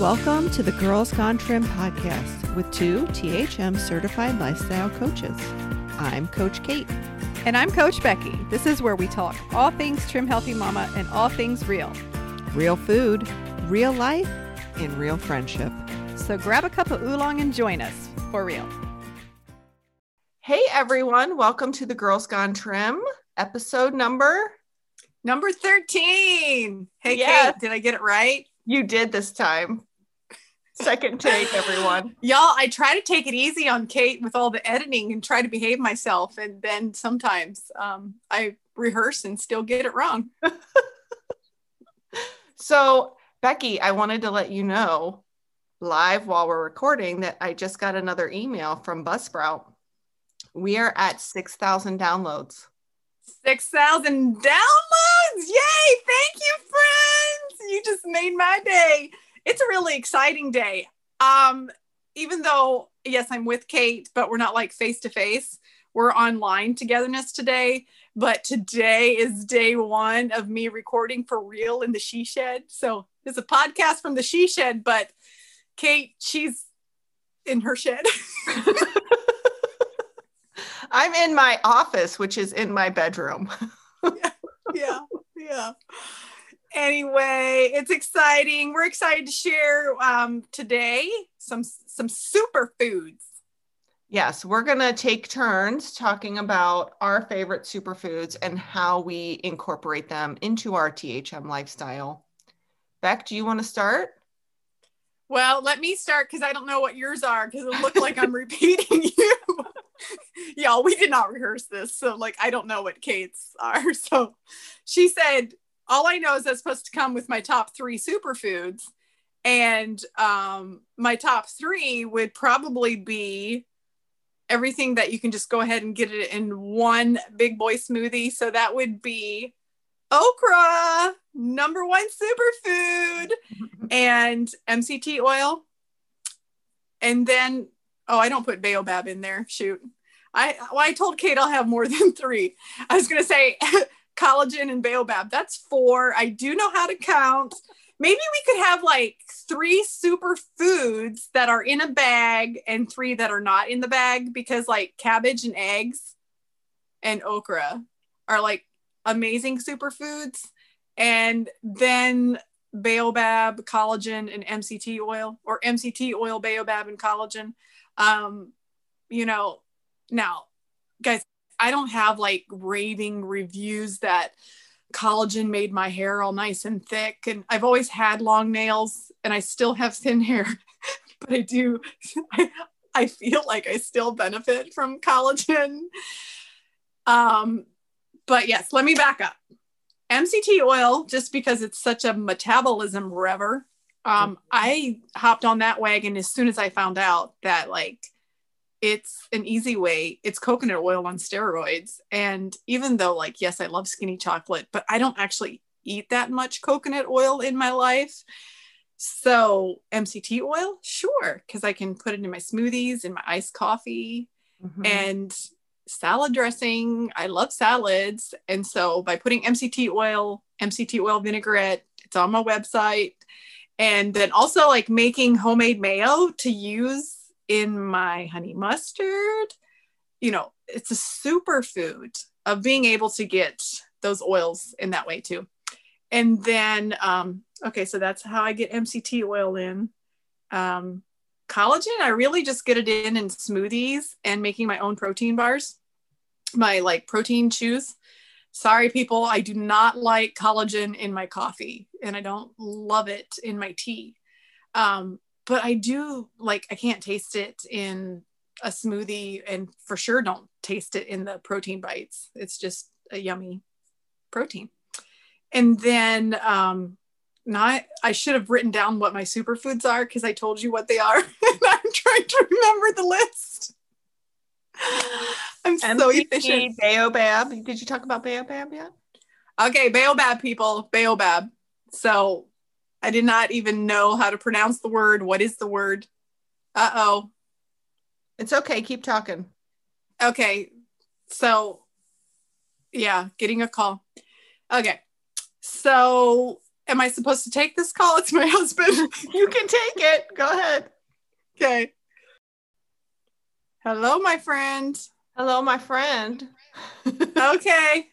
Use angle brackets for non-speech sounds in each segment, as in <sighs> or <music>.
Welcome to the Girls Gone Trim podcast with two THM certified lifestyle coaches. I'm Coach Kate. And I'm Coach Becky. This is where we talk all things Trim Healthy Mama and all things real. Real food, real life, and real friendship. So grab a cup of oolong and join us for real. Hey everyone, welcome to the Girls Gone Trim episode number. Number 13. Hey Yes. Kate, did I get it right? You did this time. Second take, everyone. Y'all, I try to take it easy on Kate with all the editing and try to behave myself. And then sometimes um, I rehearse and still get it wrong. <laughs> So, Becky, I wanted to let you know live while we're recording that I just got another email from Buzzsprout. We are at 6,000 downloads. 6,000 downloads. Yay. Thank you, friends. You just made my day. It's a really exciting day. Um, even though, yes, I'm with Kate, but we're not like face to face. We're online togetherness today. But today is day one of me recording for real in the she shed. So it's a podcast from the she shed, but Kate, she's in her shed. <laughs> I'm in my office, which is in my bedroom. <laughs> yeah, yeah. Anyway, it's exciting. We're excited to share um, today some some superfoods. Yes, we're going to take turns talking about our favorite superfoods and how we incorporate them into our THM lifestyle. Beck, do you want to start? Well, let me start because I don't know what yours are because it looked like I'm <laughs> repeating you. Y'all, we did not rehearse this, so like I don't know what Kate's are. <laughs> So she said, all I know is that's supposed to come with my top three superfoods, and um, my top three would probably be everything that you can just go ahead and get it in one big boy smoothie. So that would be okra, number one superfood, <laughs> and MCT oil. And then, oh, I don't put baobab in there. Shoot. I well, I told Kate I'll have more <laughs> than three. I was gonna say <laughs> collagen and baobab. That's four. I do know how to count. Maybe we could have like three superfoods that are in a bag and three that are not in the bag because like cabbage and eggs and okra are like amazing superfoods. And then baobab, collagen, and MCT oil, or MCT oil, baobab, and collagen. Um, you know, now, guys, I don't have like raving reviews that collagen made my hair all nice and thick. And I've always had long nails and I still have thin hair, <laughs> but I do, <laughs> I, I feel like I still benefit from collagen. Um, but yes, let me back up. MCT oil, just because it's such a metabolism rever, um, I hopped on that wagon as soon as I found out that like it's an easy way. It's coconut oil on steroids. And even though, like, yes, I love skinny chocolate, but I don't actually eat that much coconut oil in my life. So, MCT oil, sure, because I can put it in my smoothies, in my iced coffee, Mhm. and salad dressing. I love salads. And so, by putting MCT oil, MCT oil vinaigrette, it's on my website. And then also, like, making homemade mayo to use in my honey mustard. You know, it's a superfood of being able to get those oils in that way too. And then, um, okay, so that's how I get MCT oil in. Um, collagen, I really just get it in in smoothies and making my own protein bars, my like protein chews. Sorry, people, I do not like collagen in my coffee and I don't love it in my tea. Um, but I do like I can't taste it in a smoothie and for sure don't taste it in the protein bites. It's just a yummy protein. And then um not I should have written down what my superfoods are because I told you what they are. <laughs> and I'm trying to remember the list. <sighs> I'm so efficient. Baobab. Did you talk about Baobab yet? Okay, Baobab people, Baobab. So I did not even know how to pronounce the word. What is the word? Uh oh. It's okay. Keep talking. Okay. So, yeah, getting a call. Okay. So, am I supposed to take this call? <laughs> It's my husband. You can take it. Go ahead. okay. Hello, my friend. Hello, my friend. <laughs> Okay.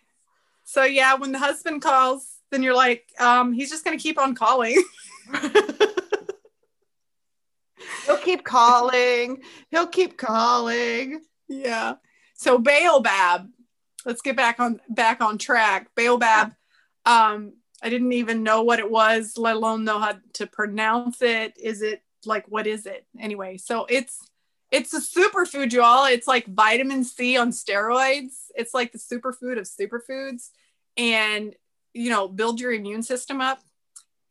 So yeah, when the husband calls, then you're like, um, he's just gonna keep on calling. <laughs> He'll keep calling. He'll keep calling. yeah. So Baobab. Let's get back on back on track. Baobab. Um, I didn't even know what it was, let alone know how to pronounce it. Is it like what is it? Anyway, so it's it's a superfood, y'all. It's like vitamin C on steroids. It's like the superfood of superfoods. And you know, build your immune system up.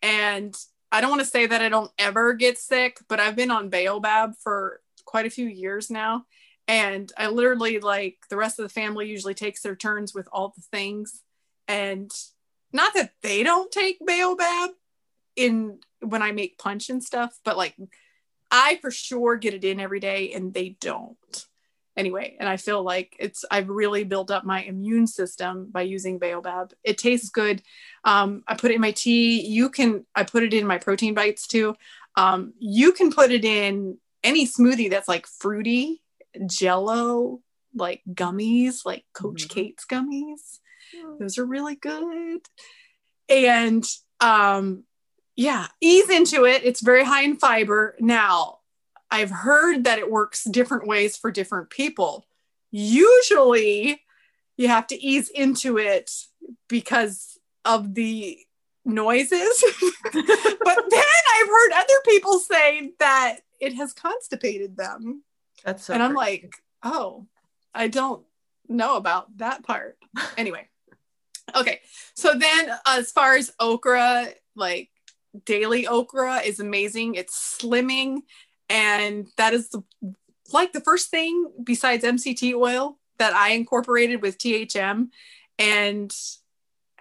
And I don't want to say that I don't ever get sick, but I've been on Baobab for quite a few years now. And I literally, like, the rest of the family usually takes their turns with all the things. And not that they don't take Baobab in when I make punch and stuff, but like, I for sure get it in every day and they don't anyway and i feel like it's i've really built up my immune system by using baobab. It tastes good. Um, i put it in my tea. You can i put it in my protein bites too. Um, you can put it in any smoothie that's like fruity jello like gummies like coach Mhm. kate's gummies. Those are really good. And um yeah ease into it. It's very high in fiber. Now i've heard that it works different ways for different people. Usually you have to ease into it because of the noises. <laughs> But <laughs> then i've heard other people say that it has constipated them. That's so and i'm like oh i don't know about that part. <laughs> Anyway. Okay. So then as far as okra like daily okra is amazing. It's slimming and that is the, like the first thing besides mct oil that i incorporated with thm and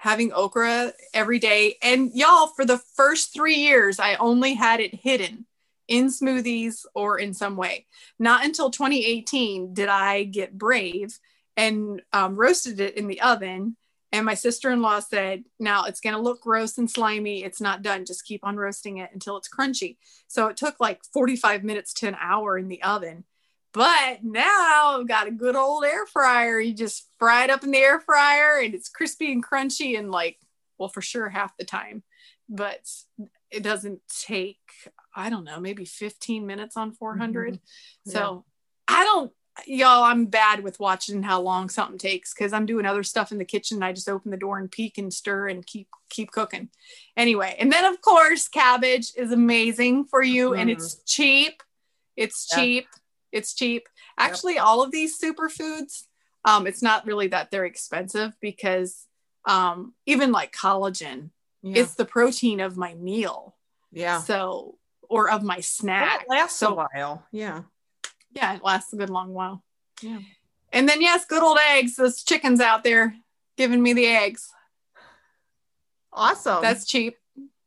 having okra every day. And y'all for the first three years i only had it hidden in smoothies or in some way. Not until 2018 did i get brave and um, roasted it in the oven and my sister-in-law said, now it's going to look gross and slimy. It's not done. Just keep on roasting it until it's crunchy. So it took like 45 minutes to an hour in the oven. But now I've got a good old air fryer. You just fry it up in the air fryer and it's crispy and crunchy and like, well, for sure half the time. But it doesn't take, I don't know, maybe 15 minutes on 400. Mm-hmm. So I don't, y'all, I'm bad with watching how long something takes because I'm doing other stuff in the kitchen. And I just open the door and peek and stir and keep keep cooking. Anyway, and then of course, cabbage is amazing for you and Mhm. it's cheap. It's Yeah. cheap. It's cheap. Actually, all of these superfoods, um, it's not really that they're expensive because um, even like collagen, Yeah. it's the protein of my meal. yeah. So or of my snack That lasts so a while. Yeah. Yeah, it lasts a good long while. Yeah. And then yes, good old eggs. Those chickens out there giving me the eggs. Awesome. That's cheap.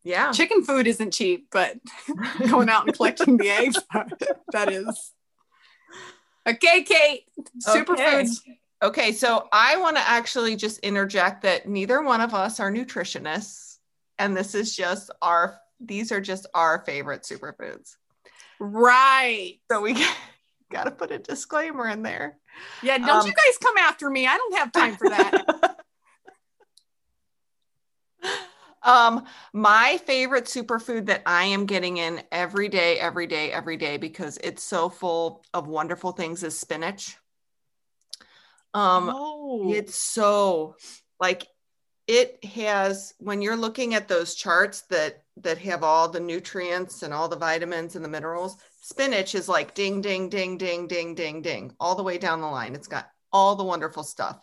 yeah. Chicken food isn't cheap, but <laughs> going out and collecting the eggs, <laughs> that is. Okay, Kate. Superfoods. Okay, so I want to actually just interject that neither one of us are nutritionists, and this is just our these are just our favorite superfoods. Right. So we got to put a disclaimer in there. Yeah, don't Um, you guys come after me. I don't have time for that. <laughs> um, my favorite superfood that I am getting in every day, every day, every day because it's so full of wonderful things is spinach. Um, oh, It's so like it has when you're looking at those charts that that have all the nutrients and all the vitamins and the minerals, spinach is like ding ding ding ding ding ding ding all the way down the line. It's got all the wonderful stuff.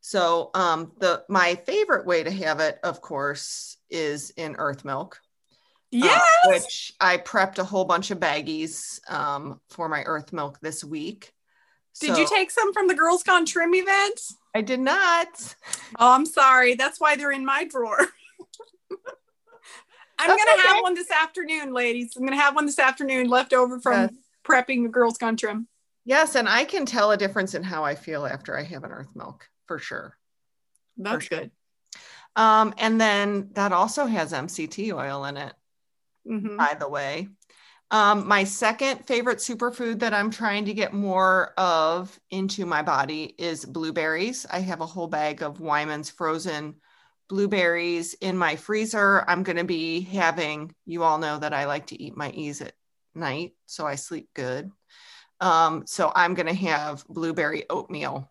So um the my favorite way to have it, of course, is in earth milk. uh, yes. which I prepped a whole bunch of baggies um, for my earth milk this week. Did you take some from the Girls Gone Trim event? I did not. Oh, I'm sorry. That's why they're in my drawer. <laughs> I'm That's gonna have one this afternoon, ladies. I'm gonna have one this afternoon left over from Yes. prepping the Girls Gone Trim. Yes, and I can tell a difference in how I feel after I have an earth milk for sure. That's sure. good. Um, and then that also has MCT oil in it, Mhm. by the way. Um, my second favorite superfood that I'm trying to get more of into my body is blueberries. I have a whole bag of Wyman's frozen blueberries in my freezer. I'm going to be having, you all know that I like to eat my E's at night, so I sleep good. Um, so I'm going to have blueberry oatmeal.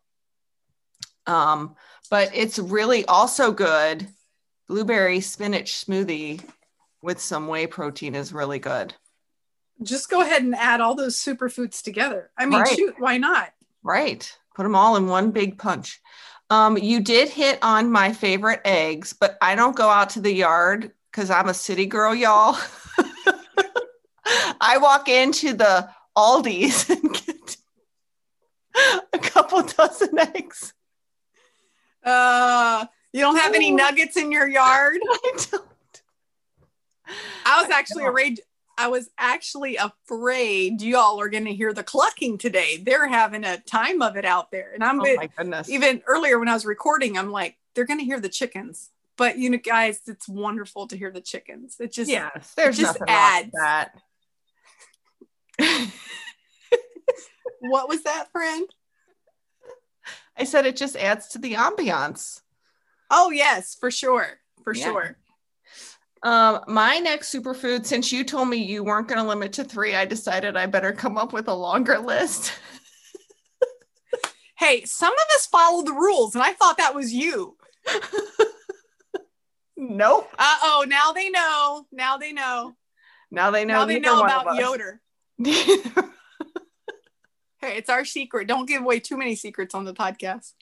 Um, but it's really also good. Blueberry spinach smoothie with some whey protein is really good. Just go ahead and add all those superfoods together. I mean, Right. shoot, why not? Right. Put them all in one big punch. Um, you did hit on my favorite eggs, but I don't go out to the yard because I'm a city girl, y'all. <laughs> I walk into the Aldi's and get a couple dozen eggs. Uh, you don't have any nuggets in your yard? <laughs> I don't. I was actually don't. afraid. I was actually afraid y'all are going to hear the clucking today. They're having a time of it out there, and I'm Oh bit- my goodness. even earlier when I was recording. I'm like, they're going to hear the chickens. But you know, guys, it's wonderful to hear the chickens. It just yes, there's just nothing adds. that. <laughs> What was that, friend? I said it just adds to the ambiance. Oh yes, for sure, for Yeah. sure. Um, my next superfood, since you told me you weren't going to limit to three, I decided I better come up with a longer list. <laughs> Hey, some of us follow the rules, and I thought that was you. nope. Uh oh, now they know. Now they know. Now they know. now they know about. Yoder. <laughs> Hey, it's our secret. Don't give away too many secrets on the podcast.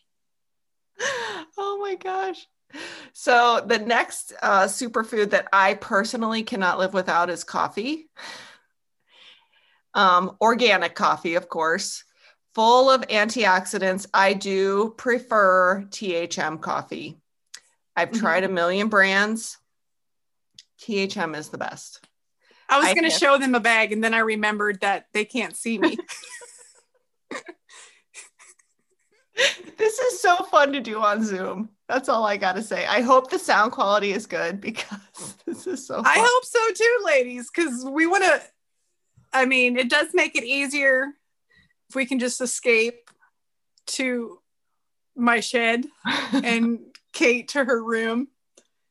oh my gosh. So the next uh, superfood that I personally cannot live without is coffee. Um, organic coffee, of course, full of antioxidants. I do prefer THM coffee. I've Mhm. tried a million brands. THM is the best. I was going to show them a bag, and then I remembered that they can't see me. <laughs> This is so fun to do on Zoom. That's all I got to say. I hope the sound quality is good because <laughs> this is so fun. I hope so too, ladies, because we want to. I mean, it does make it easier if we can just escape to my shed <laughs> and Kate to her room,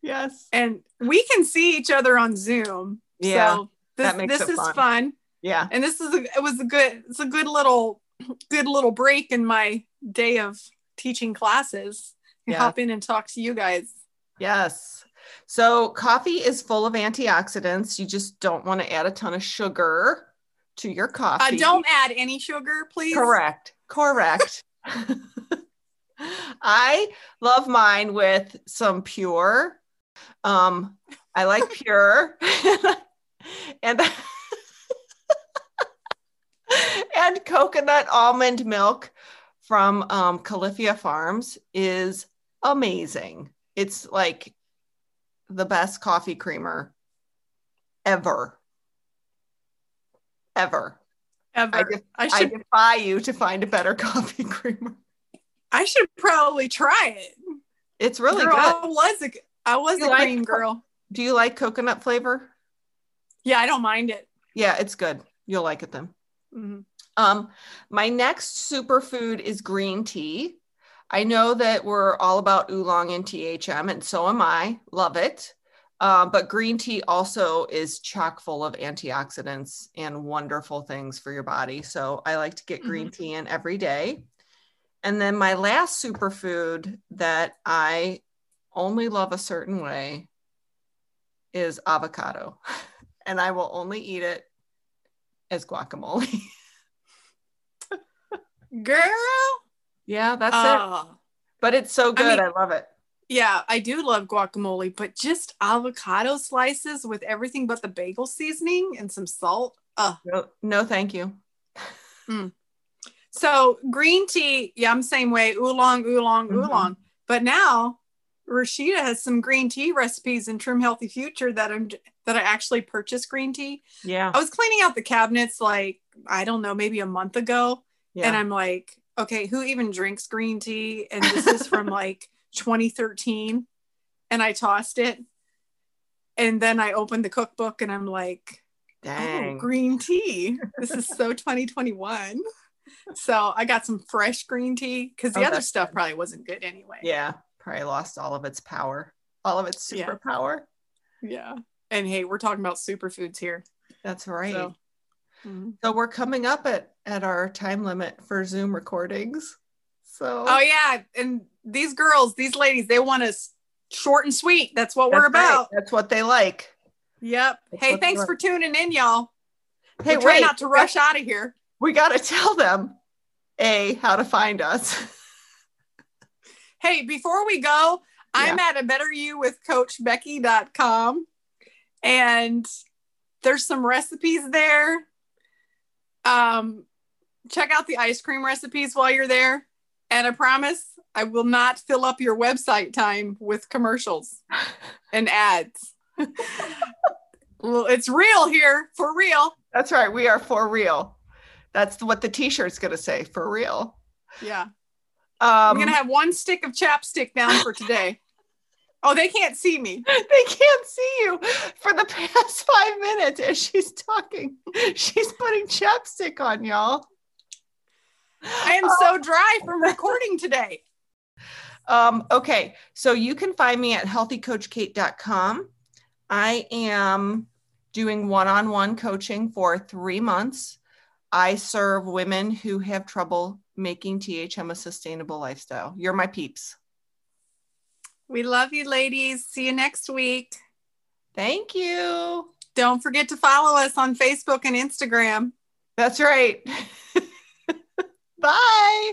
yes. and we can see each other on Zoom. Yeah, so this, that makes this it is fun. fun. Yeah. and this is a, it was a good it's a good little good little break in my day of teaching classes Yeah. hop in and talk to you guys Yes. So coffee is full of antioxidants. You just don't want to add a ton of sugar to your uh, coffee. don't add any sugar please Correct. Correct. <laughs> I love mine with some pure. Um, I like pure <laughs> and and coconut almond milk from um, Califia Farms is amazing. It's like the best coffee creamer ever. Ever. ever I, I, def- I should defy you to find a better <laughs> coffee creamer. I should probably try it It's really Girl, good. I was a I was a like cream girl Do you like coconut flavor? yeah I don't mind it Yeah, it's good. You'll like it then. Mhm. Um, my next superfood is green tea. I know that we're all about oolong and THM, and so am I. Love it. Uh, but green tea also is chock full of antioxidants and wonderful things for your body. So I like to get green tea in every day. And then my last superfood that I only love a certain way is avocado. <laughs> And I will only eat it as guacamole. <laughs> girl yeah, that's it. oh But it's so good. mean- I love it. yeah I do love guacamole but just avocado slices with everything but the bagel seasoning and some salt uh No, no thank you. So green tea, yeah, I'm same way. Oolong, oolong, Mhm. oolong. But now Rashida has some green tea recipes in Trim Healthy Future that I'm that I actually purchased green tea. Yeah. I was cleaning out the cabinets like I don't know, maybe a month ago, Yeah. and I'm like, okay, who even drinks green tea? And this is <laughs> from like 2013. and I tossed it. And then I opened the cookbook and I'm like, oh, Dang. oh, green <laughs> tea. This is so 2021. So I got some fresh green tea because the Oh, other stuff good. probably wasn't good anyway. yeah, probably lost all of its power, all of its Yeah. superpower. Yeah. And hey, we're talking about superfoods here. That's right. So, So, mhm. we're coming up at at our time limit for Zoom recordings. So oh yeah. And these girls, these ladies, they want us short and sweet. That's what we're that's right. about. That's what they like. Yep. That's hey, thanks for tuning in, y'all. Hey, we try wait, not to rush out of here. We got to tell them a how to find us. <laughs> Hey, before we go, I'm at a better you with coachbecky.com and there's some recipes there. Um, check out the ice cream recipes while you're there. And I promise I will not fill up your website time with commercials <laughs> and ads. well, it's real here for real. That's right. We are for real. That's what the T-shirt's gonna say. For real. Yeah. I'm Um, going to have one stick of chapstick down for today. <laughs> Oh, they can't see me. <laughs> they can't see you for the <laughs> past five minutes as she's talking. She's putting chapstick on y'all. I am so dry from recording today. <laughs> Um, okay, so you can find me at healthycoachkate.com. I am doing one on one coaching for three months. I serve women who have trouble making THM a sustainable lifestyle. You're my peeps. We love you, ladies. See you next week. Thank you. Don't forget to follow us on Facebook and Instagram. That's right. <laughs> Bye.